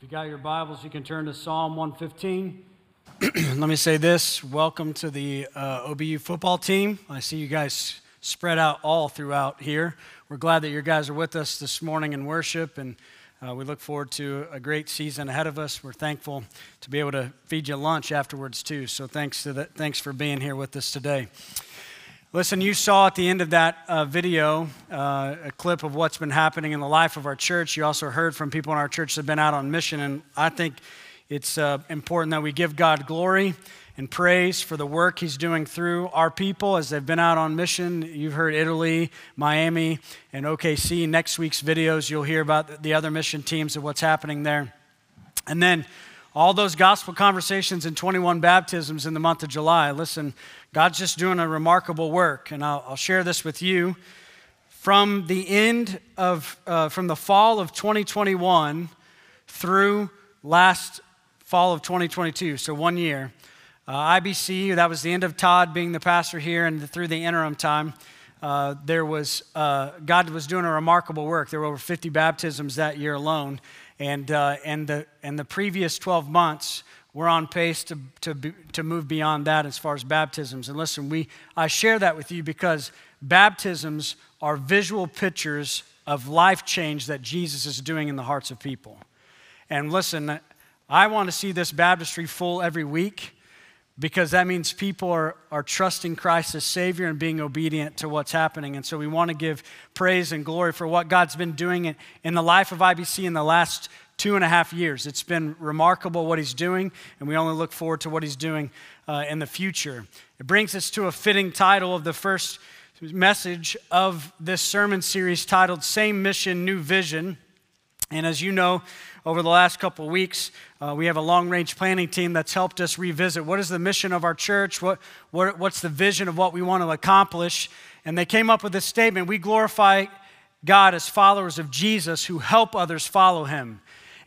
If you got your Bibles, you can turn to Psalm 115. Let me say this welcome to the uh, OBU football team. I see you guys spread out all throughout here. We're glad that you guys are with us this morning in worship, and uh, we look forward to a great season ahead of us. We're thankful to be able to feed you lunch afterwards, too. So thanks, to the, thanks for being here with us today. Listen, you saw at the end of that uh, video uh, a clip of what's been happening in the life of our church. You also heard from people in our church that have been out on mission, and I think it's uh, important that we give God glory and praise for the work He's doing through our people as they've been out on mission. You've heard Italy, Miami, and OKC. Next week's videos, you'll hear about the other mission teams and what's happening there. And then all those gospel conversations and 21 baptisms in the month of July. Listen, God's just doing a remarkable work, and I'll, I'll share this with you. From the end of, uh, from the fall of 2021 through last fall of 2022, so one year, uh, IBC, that was the end of Todd being the pastor here, and through the interim time, uh, there was, uh, God was doing a remarkable work. There were over 50 baptisms that year alone. And, uh, and, the, and the previous 12 months, we're on pace to, to, be, to move beyond that as far as baptisms. And listen, we, I share that with you because baptisms are visual pictures of life change that Jesus is doing in the hearts of people. And listen, I want to see this baptistry full every week because that means people are, are trusting Christ as Savior and being obedient to what's happening. And so we want to give praise and glory for what God's been doing in, in the life of IBC in the last two and a half years. It's been remarkable what he's doing, and we only look forward to what he's doing uh, in the future. It brings us to a fitting title of the first message of this sermon series titled Same Mission, New Vision. And as you know, over the last couple of weeks, uh, we have a long range planning team that's helped us revisit what is the mission of our church, what, what, what's the vision of what we want to accomplish. And they came up with this statement We glorify God as followers of Jesus who help others follow him.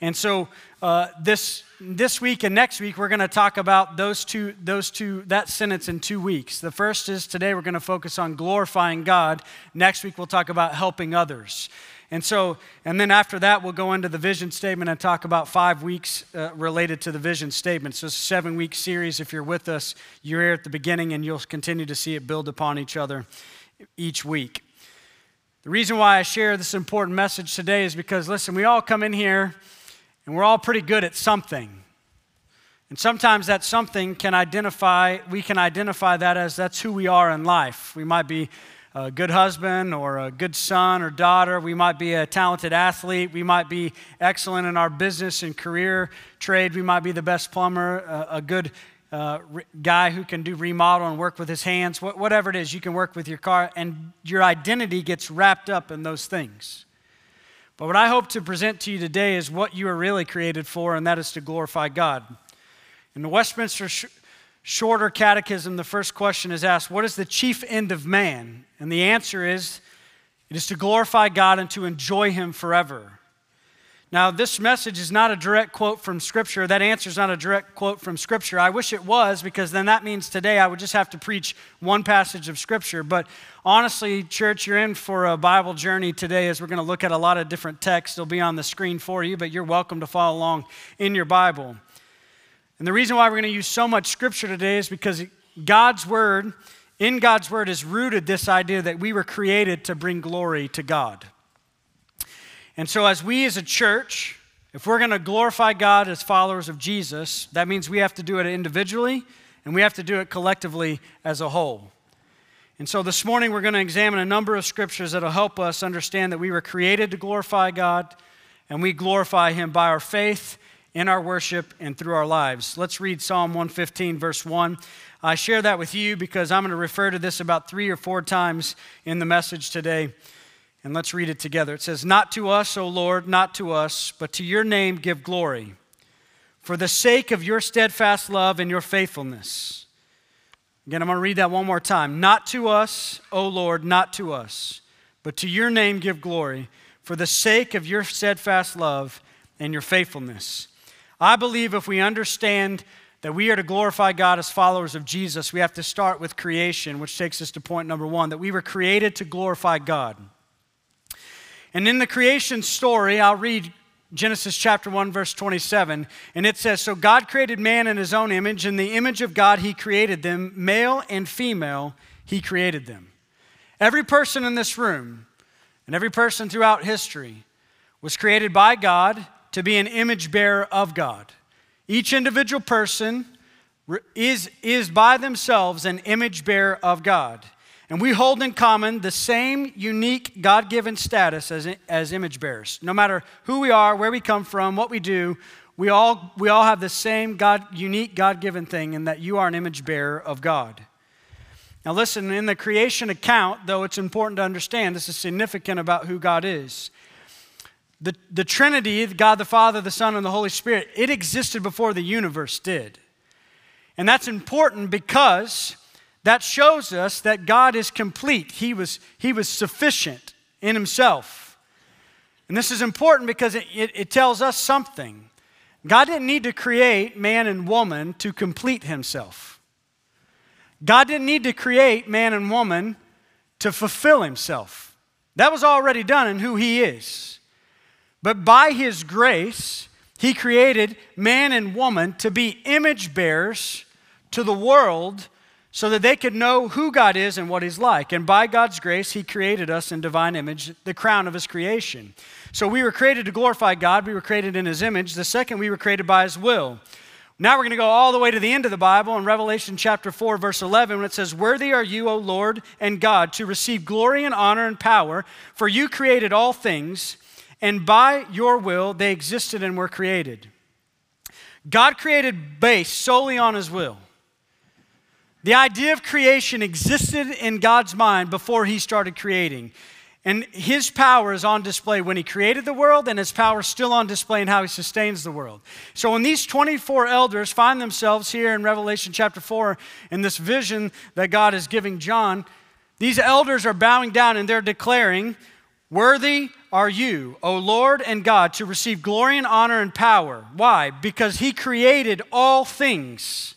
And so uh, this, this week and next week, we're going to talk about those two, those two, that sentence in two weeks. The first is today we're going to focus on glorifying God. Next week, we'll talk about helping others. And so, and then after that, we'll go into the vision statement and talk about five weeks uh, related to the vision statement. So, it's a seven week series. If you're with us, you're here at the beginning and you'll continue to see it build upon each other each week. The reason why I share this important message today is because, listen, we all come in here and we're all pretty good at something. And sometimes that something can identify, we can identify that as that's who we are in life. We might be a good husband or a good son or daughter. We might be a talented athlete. We might be excellent in our business and career trade. We might be the best plumber, a, a good uh, re- guy who can do remodel and work with his hands. Wh- whatever it is, you can work with your car, and your identity gets wrapped up in those things. But what I hope to present to you today is what you are really created for, and that is to glorify God. In the Westminster Sh- Shorter Catechism, the first question is asked What is the chief end of man? And the answer is it is to glorify God and to enjoy Him forever. Now, this message is not a direct quote from Scripture. That answer is not a direct quote from Scripture. I wish it was, because then that means today I would just have to preach one passage of Scripture. But honestly, church, you're in for a Bible journey today as we're going to look at a lot of different texts. They'll be on the screen for you, but you're welcome to follow along in your Bible. And the reason why we're going to use so much Scripture today is because God's Word, in God's Word, is rooted this idea that we were created to bring glory to God. And so, as we as a church, if we're going to glorify God as followers of Jesus, that means we have to do it individually and we have to do it collectively as a whole. And so, this morning, we're going to examine a number of scriptures that will help us understand that we were created to glorify God and we glorify Him by our faith in our worship and through our lives. Let's read Psalm 115, verse 1. I share that with you because I'm going to refer to this about three or four times in the message today. And let's read it together. It says, Not to us, O Lord, not to us, but to your name give glory, for the sake of your steadfast love and your faithfulness. Again, I'm going to read that one more time. Not to us, O Lord, not to us, but to your name give glory, for the sake of your steadfast love and your faithfulness. I believe if we understand that we are to glorify God as followers of Jesus, we have to start with creation, which takes us to point number one that we were created to glorify God. And in the creation story, I'll read Genesis chapter 1, verse 27. And it says So God created man in his own image. In the image of God, he created them. Male and female, he created them. Every person in this room and every person throughout history was created by God to be an image bearer of God. Each individual person is, is by themselves an image bearer of God. And we hold in common the same unique God given status as, as image bearers. No matter who we are, where we come from, what we do, we all, we all have the same God, unique God given thing, in that you are an image bearer of God. Now, listen, in the creation account, though it's important to understand, this is significant about who God is. The, the Trinity, God the Father, the Son, and the Holy Spirit, it existed before the universe did. And that's important because that shows us that God is complete. He was, he was sufficient in himself. And this is important because it, it, it tells us something. God didn't need to create man and woman to complete himself. God didn't need to create man and woman to fulfill himself. That was already done in who he is. But by his grace, he created man and woman to be image bearers to the world so that they could know who God is and what He's like. And by God's grace, He created us in divine image, the crown of His creation. So we were created to glorify God, we were created in His image. The second, we were created by His will. Now we're going to go all the way to the end of the Bible in Revelation chapter 4, verse 11, when it says, Worthy are you, O Lord and God, to receive glory and honor and power, for you created all things, and by your will they existed and were created. God created based solely on His will. The idea of creation existed in God's mind before He started creating. And His power is on display when He created the world, and His power is still on display in how He sustains the world. So when these 24 elders find themselves here in Revelation chapter 4 in this vision that God is giving John, these elders are bowing down and they're declaring, Worthy are you, O Lord and God, to receive glory and honor and power. Why? Because He created all things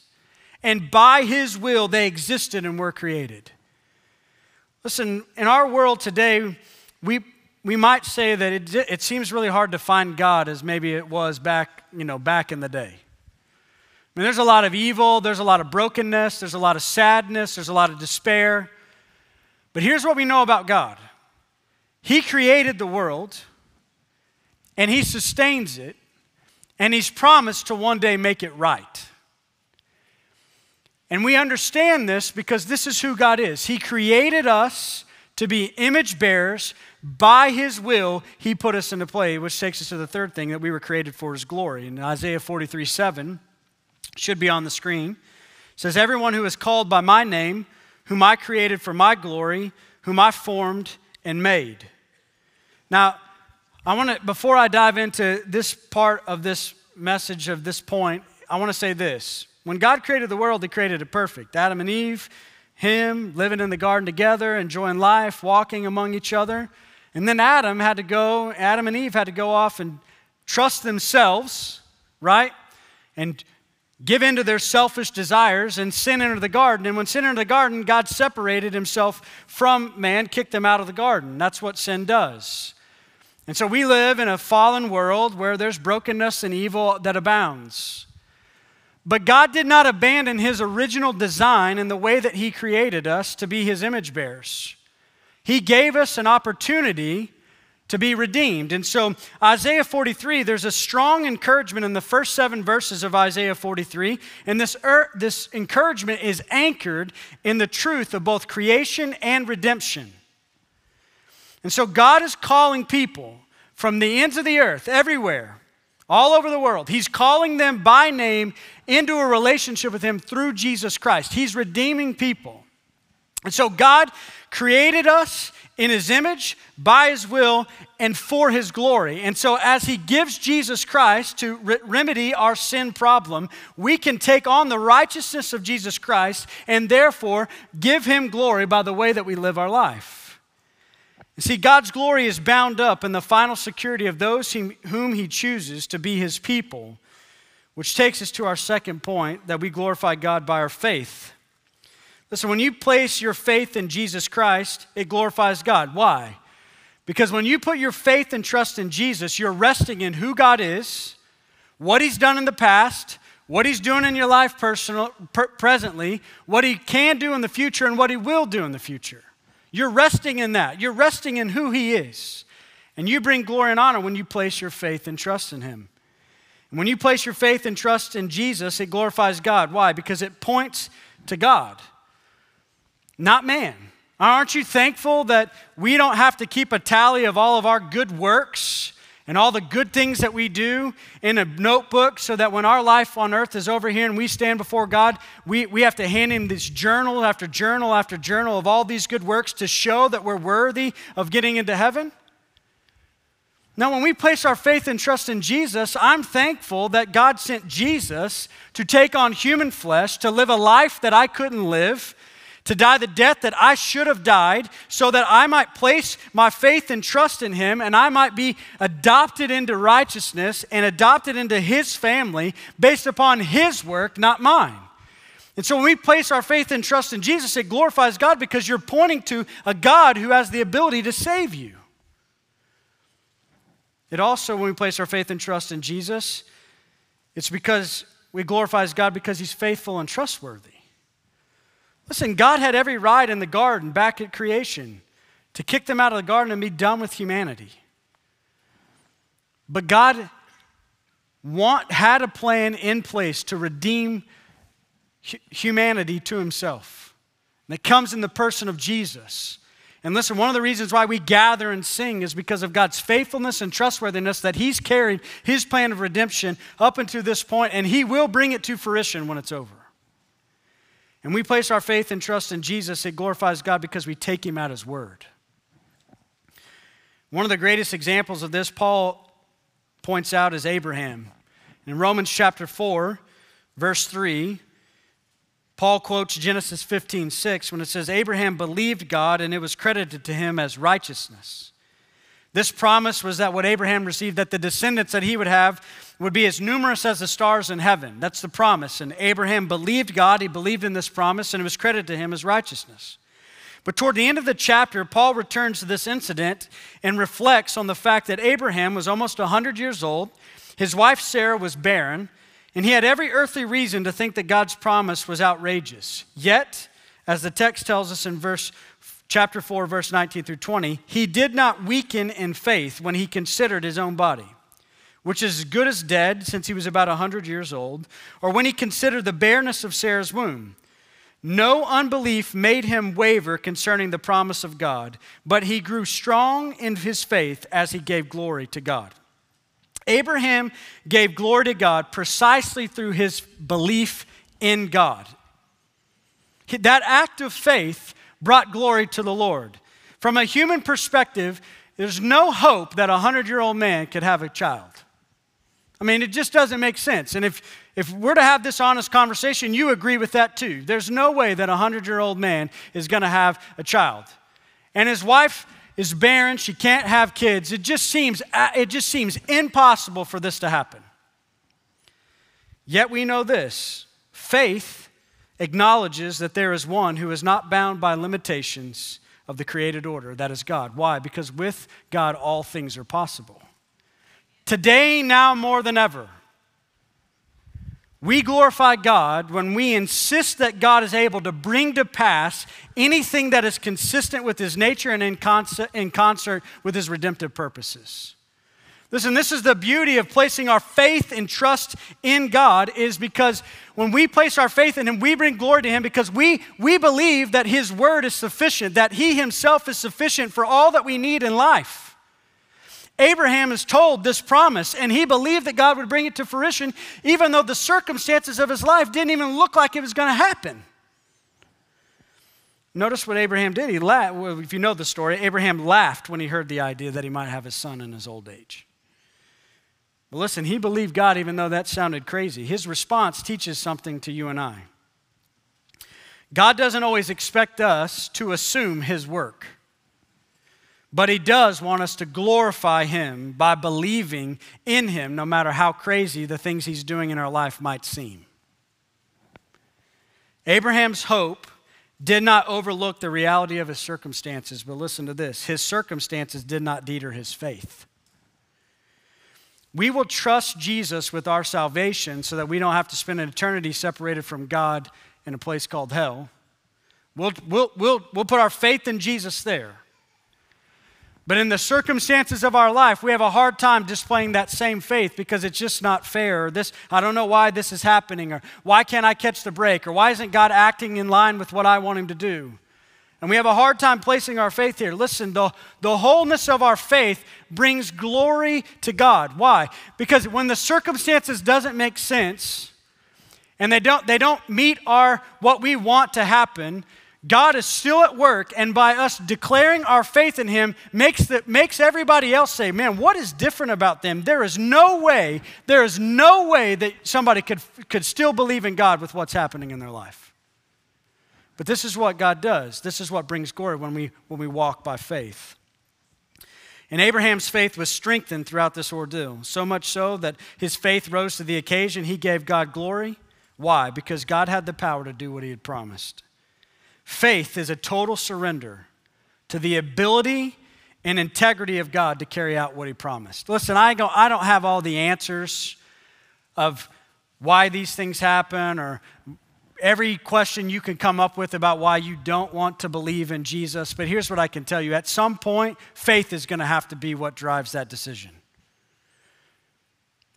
and by His will they existed and were created. Listen, in our world today, we, we might say that it, it seems really hard to find God as maybe it was back, you know, back in the day. I mean, there's a lot of evil, there's a lot of brokenness, there's a lot of sadness, there's a lot of despair. But here's what we know about God He created the world, and He sustains it, and He's promised to one day make it right. And we understand this because this is who God is. He created us to be image bearers. By His will, He put us into play, which takes us to the third thing that we were created for His glory. In Isaiah 43 7, should be on the screen, says, Everyone who is called by my name, whom I created for my glory, whom I formed and made. Now, I want to, before I dive into this part of this message, of this point, I want to say this. When God created the world, He created it perfect. Adam and Eve, him living in the garden together, enjoying life, walking among each other. And then Adam had to go, Adam and Eve had to go off and trust themselves, right? And give in to their selfish desires and sin entered the garden. And when sin entered the garden, God separated himself from man, kicked them out of the garden. That's what sin does. And so we live in a fallen world where there's brokenness and evil that abounds. But God did not abandon his original design in the way that he created us to be his image bearers. He gave us an opportunity to be redeemed. And so, Isaiah 43, there's a strong encouragement in the first seven verses of Isaiah 43. And this, er, this encouragement is anchored in the truth of both creation and redemption. And so, God is calling people from the ends of the earth, everywhere, all over the world. He's calling them by name into a relationship with Him through Jesus Christ. He's redeeming people. And so God created us in His image, by His will, and for His glory. And so as He gives Jesus Christ to re- remedy our sin problem, we can take on the righteousness of Jesus Christ and therefore give Him glory by the way that we live our life. You see, God's glory is bound up in the final security of those whom He chooses to be His people, which takes us to our second point that we glorify God by our faith. Listen, when you place your faith in Jesus Christ, it glorifies God. Why? Because when you put your faith and trust in Jesus, you're resting in who God is, what He's done in the past, what He's doing in your life personal, per, presently, what He can do in the future, and what He will do in the future. You're resting in that. You're resting in who He is. And you bring glory and honor when you place your faith and trust in Him. And when you place your faith and trust in Jesus, it glorifies God. Why? Because it points to God, not man. Aren't you thankful that we don't have to keep a tally of all of our good works and all the good things that we do in a notebook so that when our life on earth is over here and we stand before God, we, we have to hand Him this journal after journal after journal of all these good works to show that we're worthy of getting into heaven? Now, when we place our faith and trust in Jesus, I'm thankful that God sent Jesus to take on human flesh, to live a life that I couldn't live to die the death that I should have died, so that I might place my faith and trust in Him and I might be adopted into righteousness and adopted into His family based upon His work, not mine. And so when we place our faith and trust in Jesus, it glorifies God because you're pointing to a God who has the ability to save you. It also, when we place our faith and trust in Jesus, it's because we glorifies God because He's faithful and trustworthy. Listen, God had every right in the garden back at creation to kick them out of the garden and be done with humanity. But God want, had a plan in place to redeem humanity to himself. And it comes in the person of Jesus. And listen, one of the reasons why we gather and sing is because of God's faithfulness and trustworthiness that He's carried His plan of redemption up until this point, and He will bring it to fruition when it's over and we place our faith and trust in Jesus, it glorifies God because we take Him at His word. One of the greatest examples of this, Paul points out, is Abraham. In Romans chapter 4, verse 3, Paul quotes Genesis 15, 6, when it says, Abraham believed God and it was credited to him as righteousness. This promise was that what Abraham received, that the descendants that he would have would be as numerous as the stars in heaven. That's the promise. And Abraham believed God, he believed in this promise, and it was credited to him as righteousness. But toward the end of the chapter, Paul returns to this incident and reflects on the fact that Abraham was almost 100 years old, his wife Sarah was barren, and he had every earthly reason to think that God's promise was outrageous. Yet, as the text tells us in verse chapter 4, verse 19 through 20, he did not weaken in faith when he considered his own body, which is as good as dead since he was about 100 years old, or when he considered the bareness of Sarah's womb. No unbelief made him waver concerning the promise of God, but he grew strong in his faith as he gave glory to God. Abraham gave glory to God precisely through his belief in God. That act of faith brought glory to the Lord. From a human perspective, there's no hope that a 100 year old man could have a child. I mean, it just doesn't make sense. And if, if we're to have this honest conversation, you agree with that too. There's no way that a 100 year old man is going to have a child. And his wife is barren, she can't have kids. It just seems, uh, it just seems impossible for this to happen. Yet we know this faith acknowledges that there is one who is not bound by limitations of the created order, that is God. Why? Because with God, all things are possible. Today, now more than ever, we glorify God when we insist that God is able to bring to pass anything that is consistent with His nature and in concert, in concert with His redemptive purposes. Listen, this is the beauty of placing our faith and trust in God is because when we place our faith in Him, we bring glory to Him because we, we believe that His word is sufficient, that He Himself is sufficient for all that we need in life. Abraham is told this promise, and he believed that God would bring it to fruition, even though the circumstances of his life didn't even look like it was going to happen. Notice what Abraham did. He laughed. If you know the story, Abraham laughed when he heard the idea that he might have a son in his old age. But listen, he believed God even though that sounded crazy. His response teaches something to you and I. God doesn't always expect us to assume his work, but he does want us to glorify him by believing in him, no matter how crazy the things he's doing in our life might seem. Abraham's hope did not overlook the reality of his circumstances, but listen to this his circumstances did not deter his faith. We will trust Jesus with our salvation so that we don't have to spend an eternity separated from God in a place called hell. We'll, we'll, we'll, we'll put our faith in Jesus there. But in the circumstances of our life, we have a hard time displaying that same faith because it's just not fair. This, I don't know why this is happening, or why can't I catch the break, or why isn't God acting in line with what I want Him to do? And we have a hard time placing our faith here. Listen, the, the wholeness of our faith brings glory to God. Why? Because when the circumstances doesn't make sense and they don't, they don't meet our what we want to happen, God is still at work, and by us declaring our faith in Him, makes, the, makes everybody else say, Man, what is different about them? There is no way, there is no way that somebody could, could still believe in God with what's happening in their life. But this is what God does. This is what brings glory when we, when we walk by faith. And Abraham's faith was strengthened throughout this ordeal, so much so that his faith rose to the occasion. He gave God glory. Why? Because God had the power to do what he had promised. Faith is a total surrender to the ability and integrity of God to carry out what He promised. Listen, I, go, I don't have all the answers of why these things happen or every question you can come up with about why you don't want to believe in Jesus, but here's what I can tell you. At some point, faith is going to have to be what drives that decision.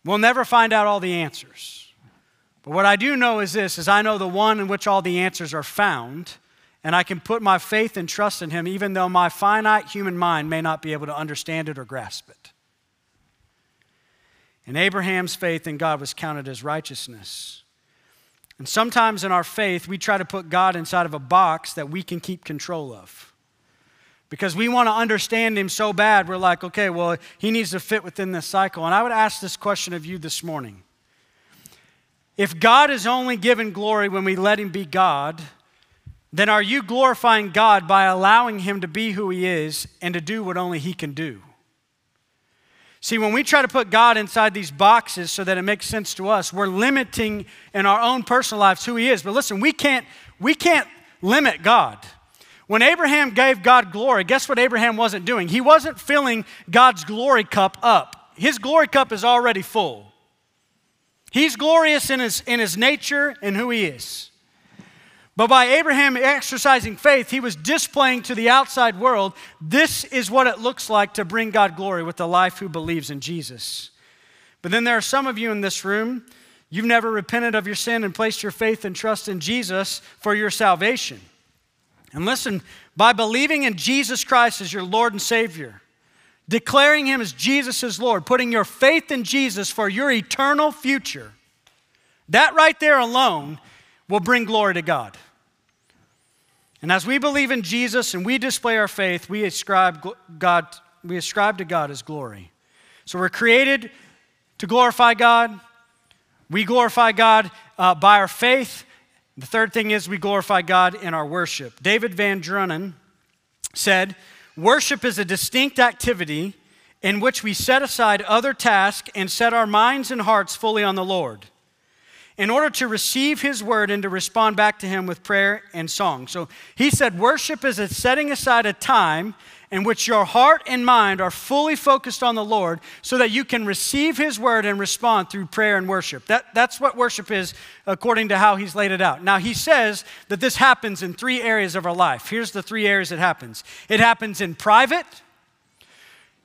We'll never find out all the answers. But what I do know is this is I know the one in which all the answers are found and I can put my faith and trust in Him, even though my finite human mind may not be able to understand it or grasp it. And Abraham's faith in God was counted as righteousness. And sometimes in our faith, we try to put God inside of a box that we can keep control of. Because we want to understand Him so bad, we're like, okay, well, He needs to fit within this cycle. And I would ask this question of you this morning If God is only given glory when we let Him be God, then are you glorifying God by allowing Him to be who He is and to do what only He can do? See, when we try to put God inside these boxes so that it makes sense to us, we're limiting in our own personal lives who He is. But listen, we can't, we can't limit God. When Abraham gave God glory, guess what Abraham wasn't doing? He wasn't filling God's glory cup up. His glory cup is already full. He's glorious in his, in his nature and who he is. But by Abraham exercising faith, he was displaying to the outside world this is what it looks like to bring God glory with the life who believes in Jesus. But then there are some of you in this room, you've never repented of your sin and placed your faith and trust in Jesus for your salvation. And listen, by believing in Jesus Christ as your Lord and Savior, declaring Him as Jesus Lord, putting your faith in Jesus for your eternal future, that right there alone will bring glory to God. And as we believe in Jesus and we display our faith, we ascribe God we ascribe to God his glory. So we're created to glorify God. We glorify God uh, by our faith. The third thing is we glorify God in our worship. David VanDrunen said, Worship is a distinct activity in which we set aside other tasks and set our minds and hearts fully on the Lord in order to receive his word and to respond back to him with prayer and song. So he said, Worship is a setting aside a time in which your heart and mind are fully focused on the Lord so that you can receive his word and respond through prayer and worship. That, that's what worship is according to how he's laid it out. Now, he says that this happens in three areas of our life. Here's the three areas it happens it happens in private,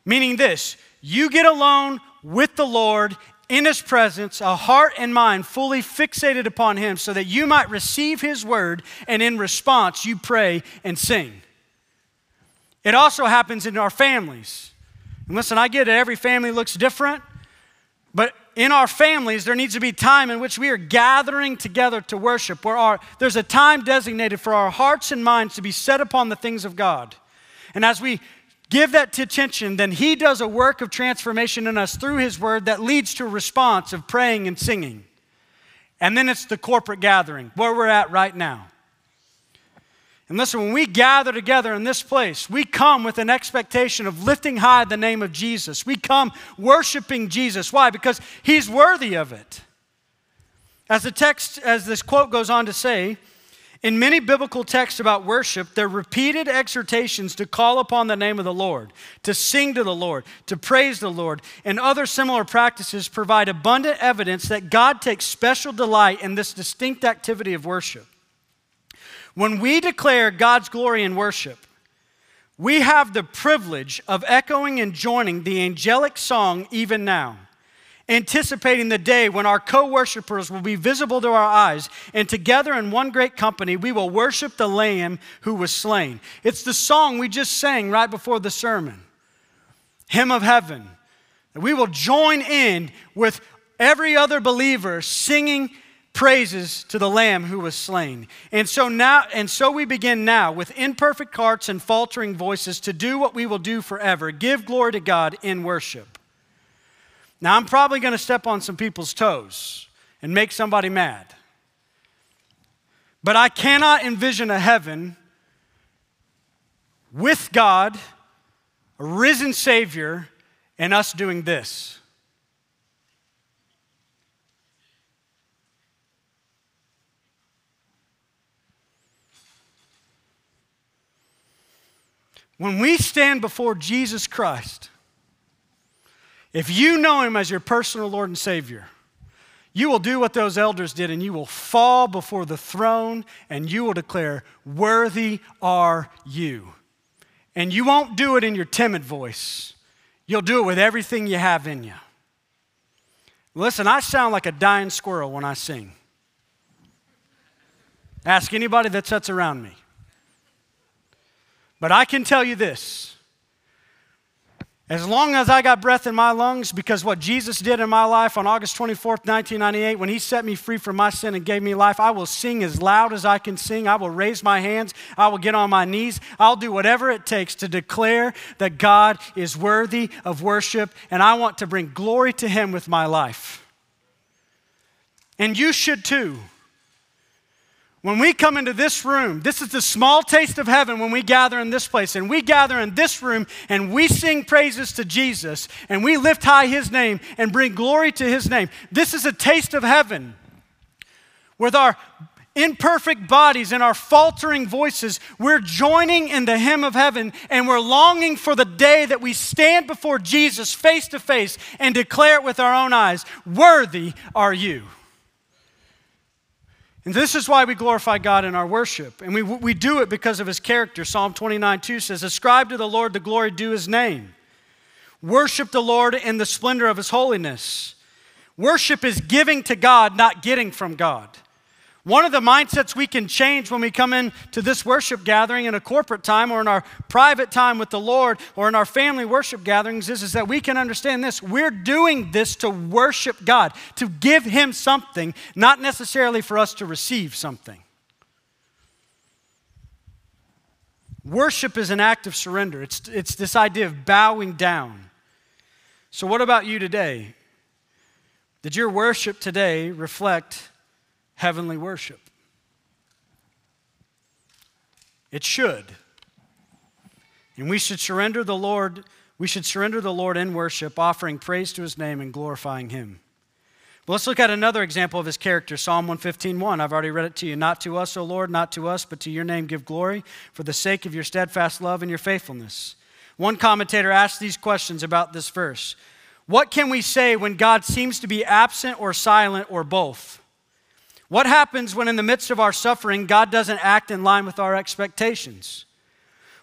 meaning this you get alone with the Lord in his presence, a heart and mind fully fixated upon him, so that you might receive his word, and in response, you pray and sing. It also happens in our families. And listen, I get it, every family looks different, but in our families, there needs to be time in which we are gathering together to worship, where our, there's a time designated for our hearts and minds to be set upon the things of God. And as we give that attention, then He does a work of transformation in us through His Word that leads to a response of praying and singing. And then it's the corporate gathering, where we're at right now. And listen, when we gather together in this place, we come with an expectation of lifting high the name of Jesus. We come worshiping Jesus. Why? Because He's worthy of it. As the text, as this quote goes on to say, In many biblical texts about worship, there are repeated exhortations to call upon the name of the Lord, to sing to the Lord, to praise the Lord, and other similar practices provide abundant evidence that God takes special delight in this distinct activity of worship. When we declare God's glory in worship, we have the privilege of echoing and joining the angelic song even now anticipating the day when our co worshipers will be visible to our eyes, and together in one great company, we will worship the Lamb who was slain. It's the song we just sang right before the sermon Hymn of Heaven. We will join in with every other believer singing praises to the lamb who was slain and so now and so we begin now with imperfect hearts and faltering voices to do what we will do forever give glory to god in worship now, I'm probably going to step on some people's toes and make somebody mad. But I cannot envision a heaven with God, a risen Savior, and us doing this. When we stand before Jesus Christ, if you know him as your personal Lord and Savior, you will do what those elders did and you will fall before the throne and you will declare, Worthy are you. And you won't do it in your timid voice, you'll do it with everything you have in you. Listen, I sound like a dying squirrel when I sing. Ask anybody that sits around me. But I can tell you this as long as I got breath in my lungs, because what Jesus did in my life on August 24th, 1998, when He set me free from my sin and gave me life, I will sing as loud as I can sing. I will raise my hands. I will get on my knees. I'll do whatever it takes to declare that God is worthy of worship, and I want to bring glory to Him with my life. And you should too. When we come into this room, this is the small taste of heaven when we gather in this place. And we gather in this room and we sing praises to Jesus and we lift high his name and bring glory to his name. This is a taste of heaven. With our imperfect bodies and our faltering voices, we're joining in the hymn of heaven and we're longing for the day that we stand before Jesus face to face and declare it with our own eyes Worthy are you. And this is why we glorify God in our worship. And we, we do it because of his character. Psalm 29 2 says, Ascribe to the Lord the glory due his name. Worship the Lord in the splendor of his holiness. Worship is giving to God, not getting from God. One of the mindsets we can change when we come into this worship gathering in a corporate time or in our private time with the Lord or in our family worship gatherings is, is that we can understand this. We're doing this to worship God, to give Him something, not necessarily for us to receive something. Worship is an act of surrender, it's, it's this idea of bowing down. So, what about you today? Did your worship today reflect? Heavenly worship. It should. And we should surrender the Lord, we should surrender the Lord in worship, offering praise to his name and glorifying him. Well, let's look at another example of his character, Psalm 115:1. I've already read it to you. Not to us, O Lord, not to us, but to your name give glory, for the sake of your steadfast love and your faithfulness. One commentator asked these questions about this verse. What can we say when God seems to be absent or silent or both? What happens when, in the midst of our suffering, God doesn't act in line with our expectations?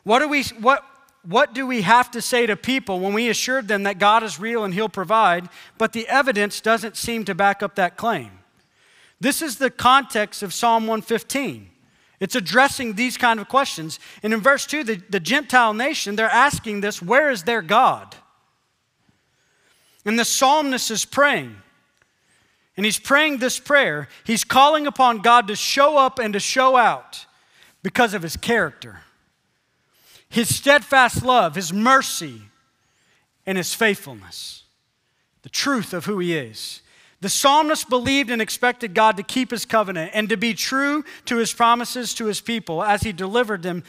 What do we, what, what do we have to say to people when we assured them that God is real and He'll provide, but the evidence doesn't seem to back up that claim? This is the context of Psalm 115. It's addressing these kind of questions. And in verse 2, the, the Gentile nation, they're asking this where is their God? And the psalmist is praying. And he's praying this prayer. He's calling upon God to show up and to show out because of his character, his steadfast love, his mercy, and his faithfulness, the truth of who he is. The psalmist believed and expected God to keep his covenant and to be true to his promises to his people as he delivered them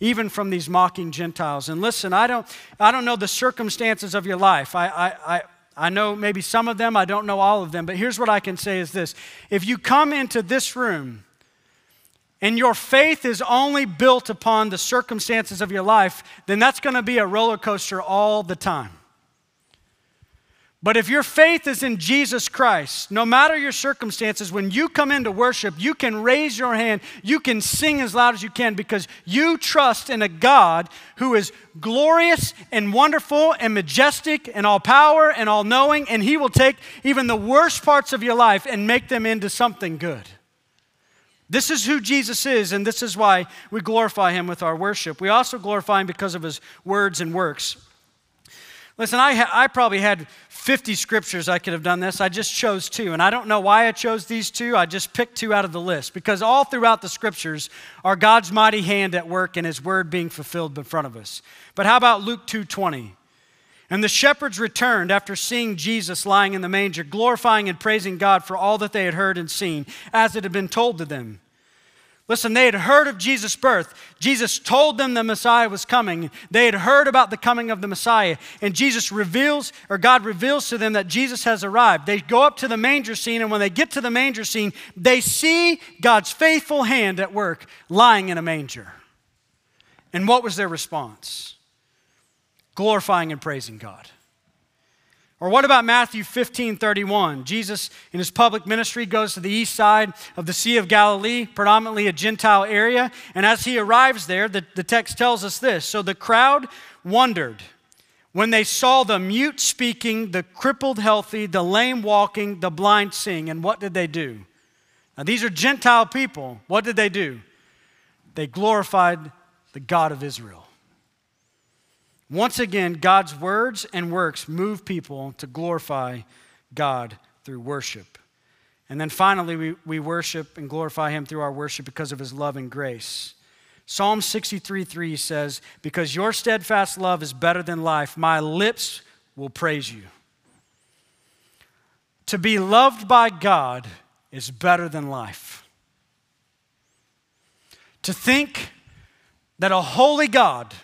even from these mocking Gentiles. And listen, I don't, I don't know the circumstances of your life. I, I, I know maybe some of them, I don't know all of them, but here's what I can say is this. If you come into this room and your faith is only built upon the circumstances of your life, then that's going to be a roller coaster all the time. But if your faith is in Jesus Christ, no matter your circumstances, when you come into worship, you can raise your hand, you can sing as loud as you can because you trust in a God who is glorious and wonderful and majestic and all power and all knowing, and He will take even the worst parts of your life and make them into something good. This is who Jesus is, and this is why we glorify Him with our worship. We also glorify Him because of His words and works. Listen, I, ha- I probably had 50 scriptures I could have done this. I just chose two. And I don't know why I chose these two. I just picked two out of the list because all throughout the scriptures are God's mighty hand at work and his word being fulfilled in front of us. But how about Luke 2:20? And the shepherds returned after seeing Jesus lying in the manger, glorifying and praising God for all that they had heard and seen, as it had been told to them. Listen, they had heard of Jesus' birth. Jesus told them the Messiah was coming. They had heard about the coming of the Messiah. And Jesus reveals, or God reveals to them that Jesus has arrived. They go up to the manger scene, and when they get to the manger scene, they see God's faithful hand at work lying in a manger. And what was their response? Glorifying and praising God. Or what about Matthew 15 31? Jesus, in his public ministry, goes to the east side of the Sea of Galilee, predominantly a Gentile area. And as he arrives there, the, the text tells us this So the crowd wondered when they saw the mute speaking, the crippled healthy, the lame walking, the blind seeing. And what did they do? Now, these are Gentile people. What did they do? They glorified the God of Israel. Once again, God's words and works move people to glorify God through worship. And then finally, we, we worship and glorify Him through our worship because of His love and grace. Psalm 63 3 says, Because your steadfast love is better than life, my lips will praise you. To be loved by God is better than life. To think that a holy God,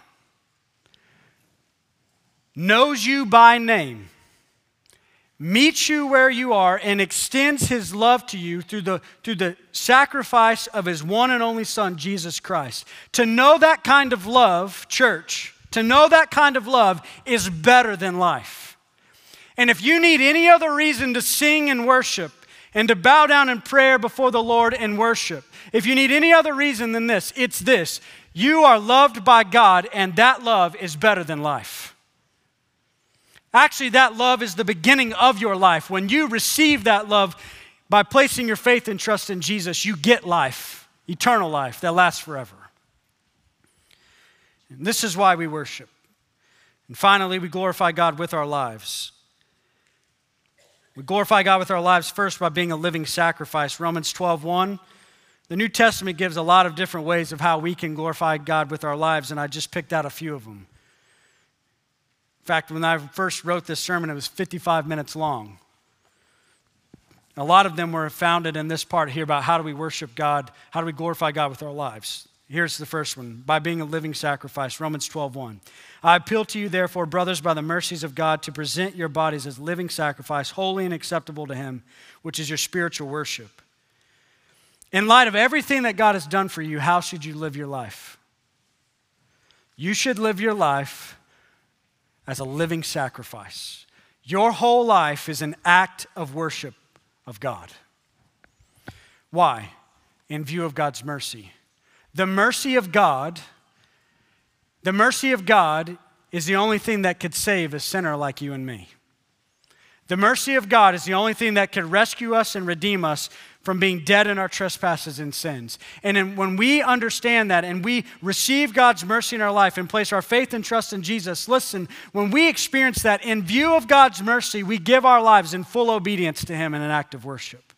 knows you by name, meets you where you are, and extends his love to you through the, through the sacrifice of his one and only Son, Jesus Christ. To know that kind of love, church, to know that kind of love is better than life. And if you need any other reason to sing and worship, and to bow down in prayer before the Lord and worship. If you need any other reason than this, it's this you are loved by God, and that love is better than life. Actually, that love is the beginning of your life. When you receive that love by placing your faith and trust in Jesus, you get life, eternal life that lasts forever. And this is why we worship. And finally, we glorify God with our lives. We glorify God with our lives first by being a living sacrifice. Romans 12, 1. The New Testament gives a lot of different ways of how we can glorify God with our lives, and I just picked out a few of them fact, when I first wrote this sermon, it was 55 minutes long. A lot of them were founded in this part here about how do we worship God, how do we glorify God with our lives. Here's the first one by being a living sacrifice, Romans 12 1. I appeal to you, therefore, brothers, by the mercies of God, to present your bodies as living sacrifice, holy and acceptable to Him, which is your spiritual worship. In light of everything that God has done for you, how should you live your life? You should live your life as a living sacrifice. Your whole life is an act of worship of God. Why? In view of God's mercy. The mercy of God, the mercy of God is the only thing that could save a sinner like you and me. The mercy of God is the only thing that could rescue us and redeem us from being dead in our trespasses and sins. And when we understand that and we receive God's mercy in our life and place our faith and trust in Jesus, listen, when we experience that in view of God's mercy, we give our lives in full obedience to Him in an act of worship.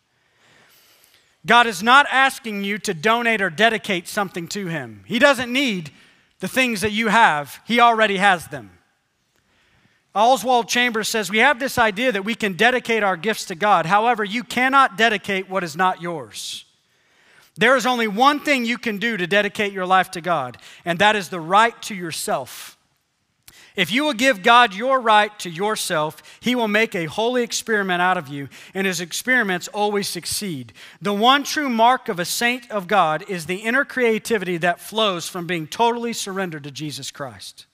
God is not asking you to donate or dedicate something to Him. He doesn't need the things that you have, He already has them. Oswald Chambers says, We have this idea that we can dedicate our gifts to God. However, you cannot dedicate what is not yours. There is only one thing you can do to dedicate your life to God, and that is the right to yourself. If you will give God your right to yourself, He will make a holy experiment out of you, and His experiments always succeed. The one true mark of a saint of God is the inner creativity that flows from being totally surrendered to Jesus Christ.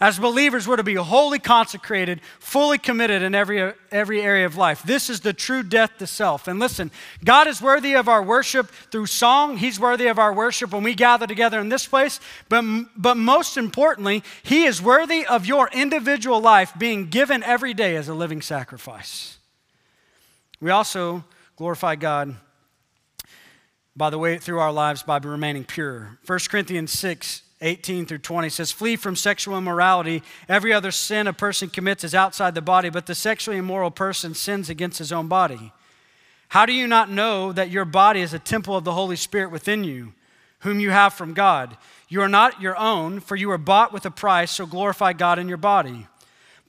As believers, we're to be wholly consecrated, fully committed in every, every area of life. This is the true death to self. And listen, God is worthy of our worship through song. He's worthy of our worship when we gather together in this place. But, but most importantly, He is worthy of your individual life being given every day as a living sacrifice. We also glorify God by the way through our lives by remaining pure. 1 Corinthians 6 18 through 20 says, Flee from sexual immorality. Every other sin a person commits is outside the body, but the sexually immoral person sins against his own body. How do you not know that your body is a temple of the Holy Spirit within you, whom you have from God? You are not your own, for you were bought with a price, so glorify God in your body.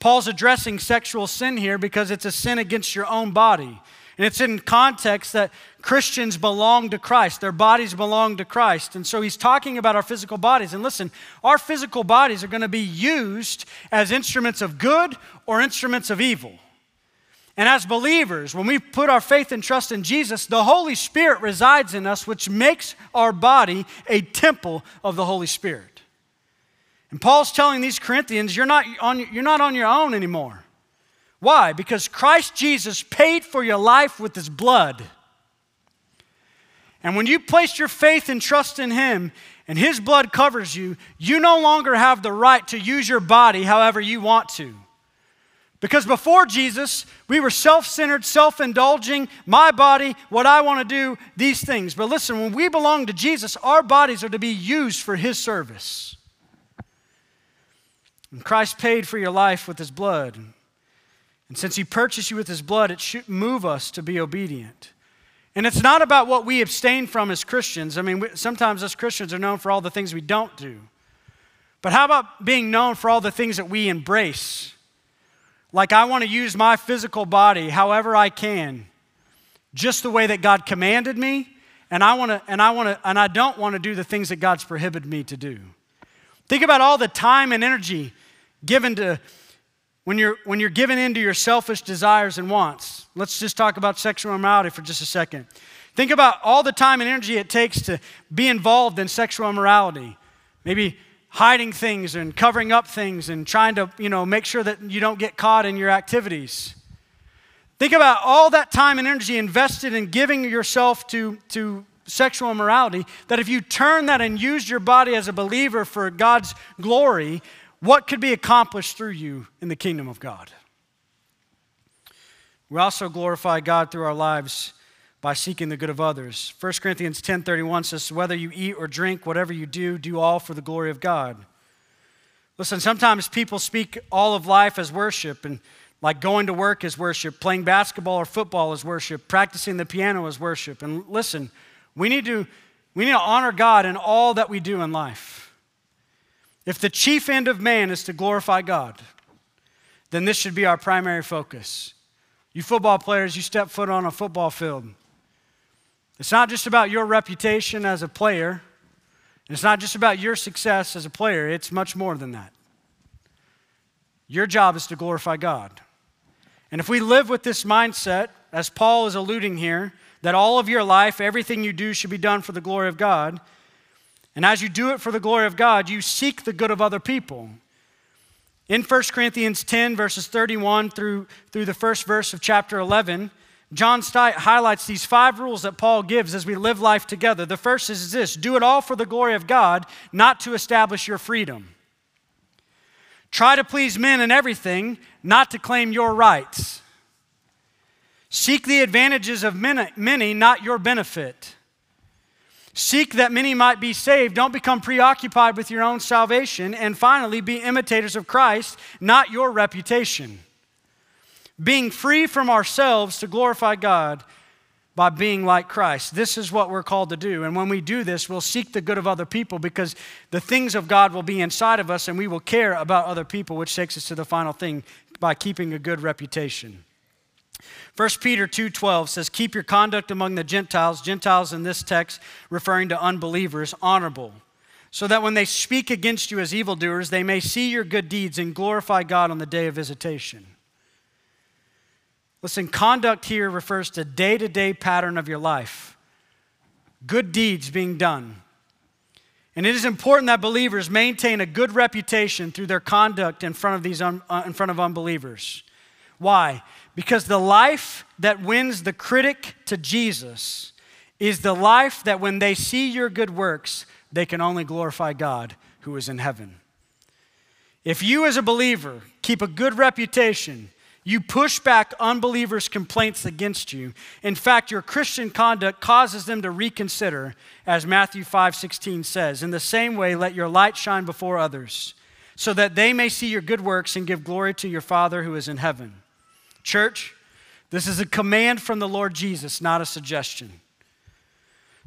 Paul's addressing sexual sin here because it's a sin against your own body. And it's in context that Christians belong to Christ, their bodies belong to Christ. And so he's talking about our physical bodies. And listen, our physical bodies are going to be used as instruments of good or instruments of evil. And as believers, when we put our faith and trust in Jesus, the Holy Spirit resides in us, which makes our body a temple of the Holy Spirit. And Paul's telling these Corinthians, you're not on, you're not on your own anymore. Why? Because Christ Jesus paid for your life with his blood. And when you place your faith and trust in him and his blood covers you, you no longer have the right to use your body however you want to. Because before Jesus, we were self centered, self indulging, my body, what I want to do, these things. But listen, when we belong to Jesus, our bodies are to be used for his service. And Christ paid for your life with his blood. And since he purchased you with his blood, it should move us to be obedient. And it's not about what we abstain from as Christians. I mean, sometimes us Christians are known for all the things we don't do. But how about being known for all the things that we embrace? Like, I want to use my physical body however I can, just the way that God commanded me, and I want to, and I want to, and I don't want to do the things that God's prohibited me to do. Think about all the time and energy given to when you're, when you're given into your selfish desires and wants, let's just talk about sexual immorality for just a second. Think about all the time and energy it takes to be involved in sexual immorality. Maybe hiding things and covering up things and trying to, you know, make sure that you don't get caught in your activities. Think about all that time and energy invested in giving yourself to, to sexual immorality, that if you turn that and use your body as a believer for God's glory, what could be accomplished through you in the kingdom of God. We also glorify God through our lives by seeking the good of others. 1 Corinthians 10:31 says whether you eat or drink whatever you do do all for the glory of God. Listen, sometimes people speak all of life as worship and like going to work is worship, playing basketball or football is worship, practicing the piano is worship. And listen, we need to we need to honor God in all that we do in life. If the chief end of man is to glorify God, then this should be our primary focus. You football players, you step foot on a football field. It's not just about your reputation as a player, and it's not just about your success as a player, it's much more than that. Your job is to glorify God. And if we live with this mindset, as Paul is alluding here, that all of your life, everything you do should be done for the glory of God, and as you do it for the glory of God, you seek the good of other people. In 1 Corinthians 10, verses 31 through, through the first verse of chapter 11, John Stott highlights these five rules that Paul gives as we live life together. The first is this do it all for the glory of God, not to establish your freedom. Try to please men in everything, not to claim your rights. Seek the advantages of many, not your benefit. Seek that many might be saved. Don't become preoccupied with your own salvation. And finally, be imitators of Christ, not your reputation. Being free from ourselves to glorify God by being like Christ. This is what we're called to do. And when we do this, we'll seek the good of other people because the things of God will be inside of us and we will care about other people, which takes us to the final thing by keeping a good reputation. 1 Peter 2:12 says keep your conduct among the Gentiles, Gentiles in this text referring to unbelievers, honorable. so that when they speak against you as evildoers, they may see your good deeds and glorify God on the day of visitation. Listen, conduct here refers to day to day pattern of your life, good deeds being done. And it is important that believers maintain a good reputation through their conduct in front of, these un, uh, in front of unbelievers. Why? Because the life that wins the critic to Jesus is the life that when they see your good works, they can only glorify God who is in heaven. If you, as a believer, keep a good reputation, you push back unbelievers' complaints against you. In fact, your Christian conduct causes them to reconsider, as Matthew 5:16 says. In the same way, let your light shine before others, so that they may see your good works and give glory to your Father who is in heaven. Church, this is a command from the Lord Jesus, not a suggestion.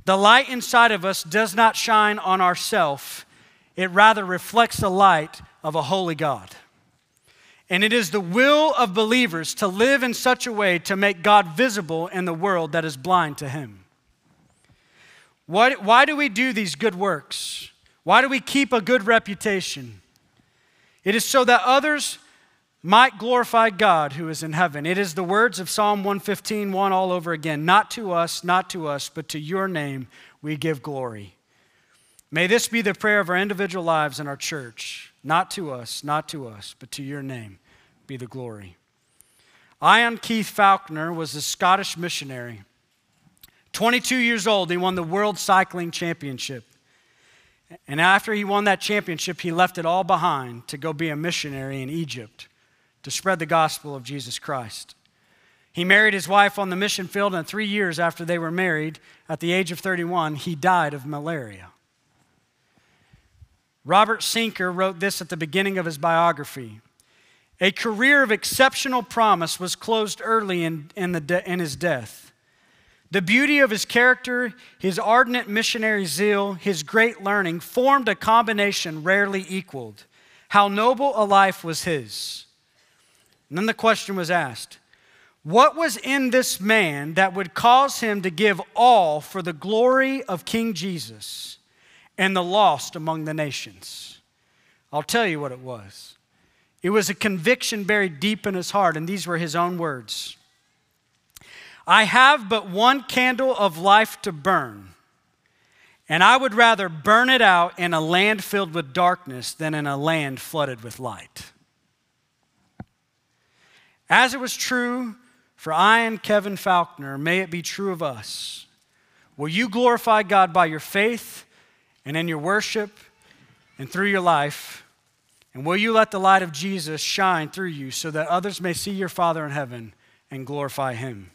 The light inside of us does not shine on ourself, it rather reflects the light of a holy God. And it is the will of believers to live in such a way to make God visible in the world that is blind to Him. Why, why do we do these good works? Why do we keep a good reputation? It is so that others might glorify God who is in heaven. It is the words of Psalm 115, 1 all over again. Not to us, not to us, but to your name we give glory. May this be the prayer of our individual lives in our church. Not to us, not to us, but to your name be the glory. Ion Keith-Falconer was a Scottish missionary. 22 years old, he won the World Cycling Championship. And after he won that championship, he left it all behind to go be a missionary in Egypt to spread the gospel of Jesus Christ. He married his wife on the mission field, and three years after they were married, at the age of 31, he died of malaria. Robert Sinker wrote this at the beginning of his biography. A career of exceptional promise was closed early in, in, de- in his death. The beauty of his character, his ardent missionary zeal, his great learning formed a combination rarely equaled. How noble a life was his. And then the question was asked What was in this man that would cause him to give all for the glory of King Jesus and the lost among the nations? I'll tell you what it was. It was a conviction buried deep in his heart, and these were his own words I have but one candle of life to burn, and I would rather burn it out in a land filled with darkness than in a land flooded with light. As it was true for Ion Keith-Falconer, may it be true of us. Will you glorify God by your faith and in your worship and through your life? And will you let the light of Jesus shine through you so that others may see your Father in heaven and glorify Him?